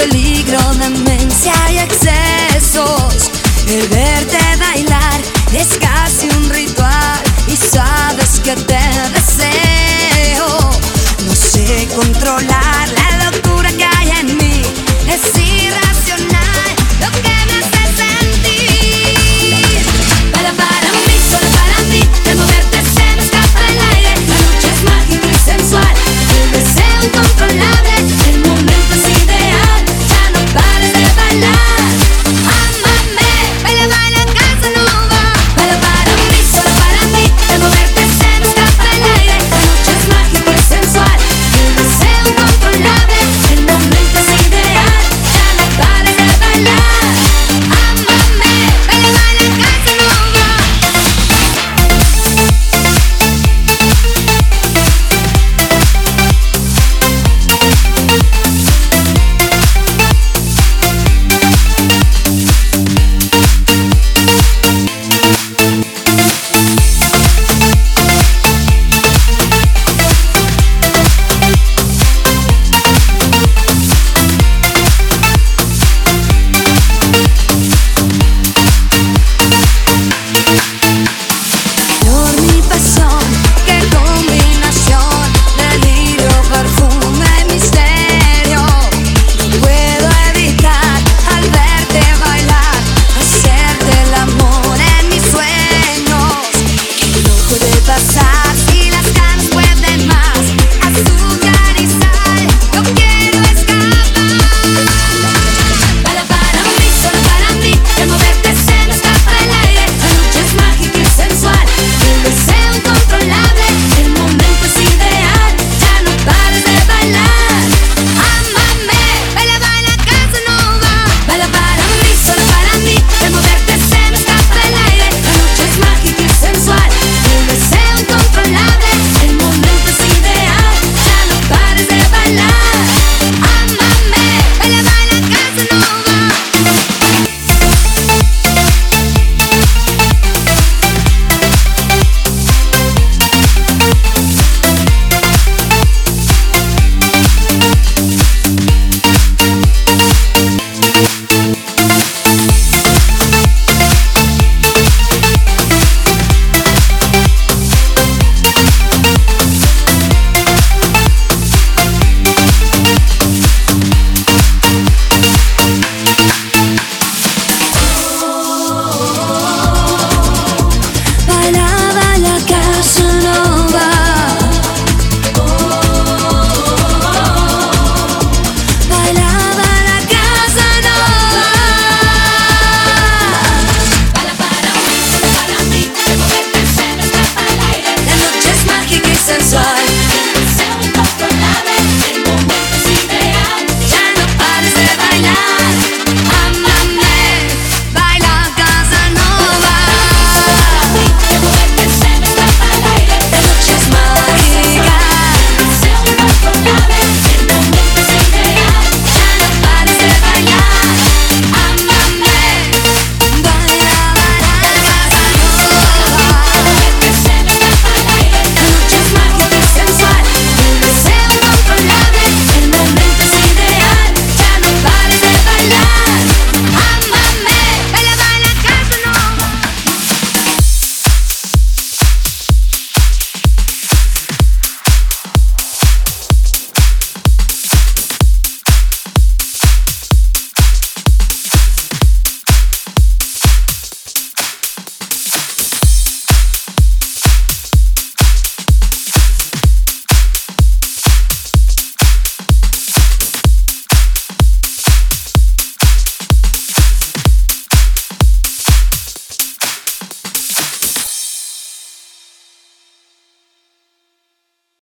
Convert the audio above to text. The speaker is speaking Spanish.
peligro de amencia y excesos. El verte bailar es casi un ritual y sabes que te deseo. No sé controlar la locura que hay en mí, es irracional.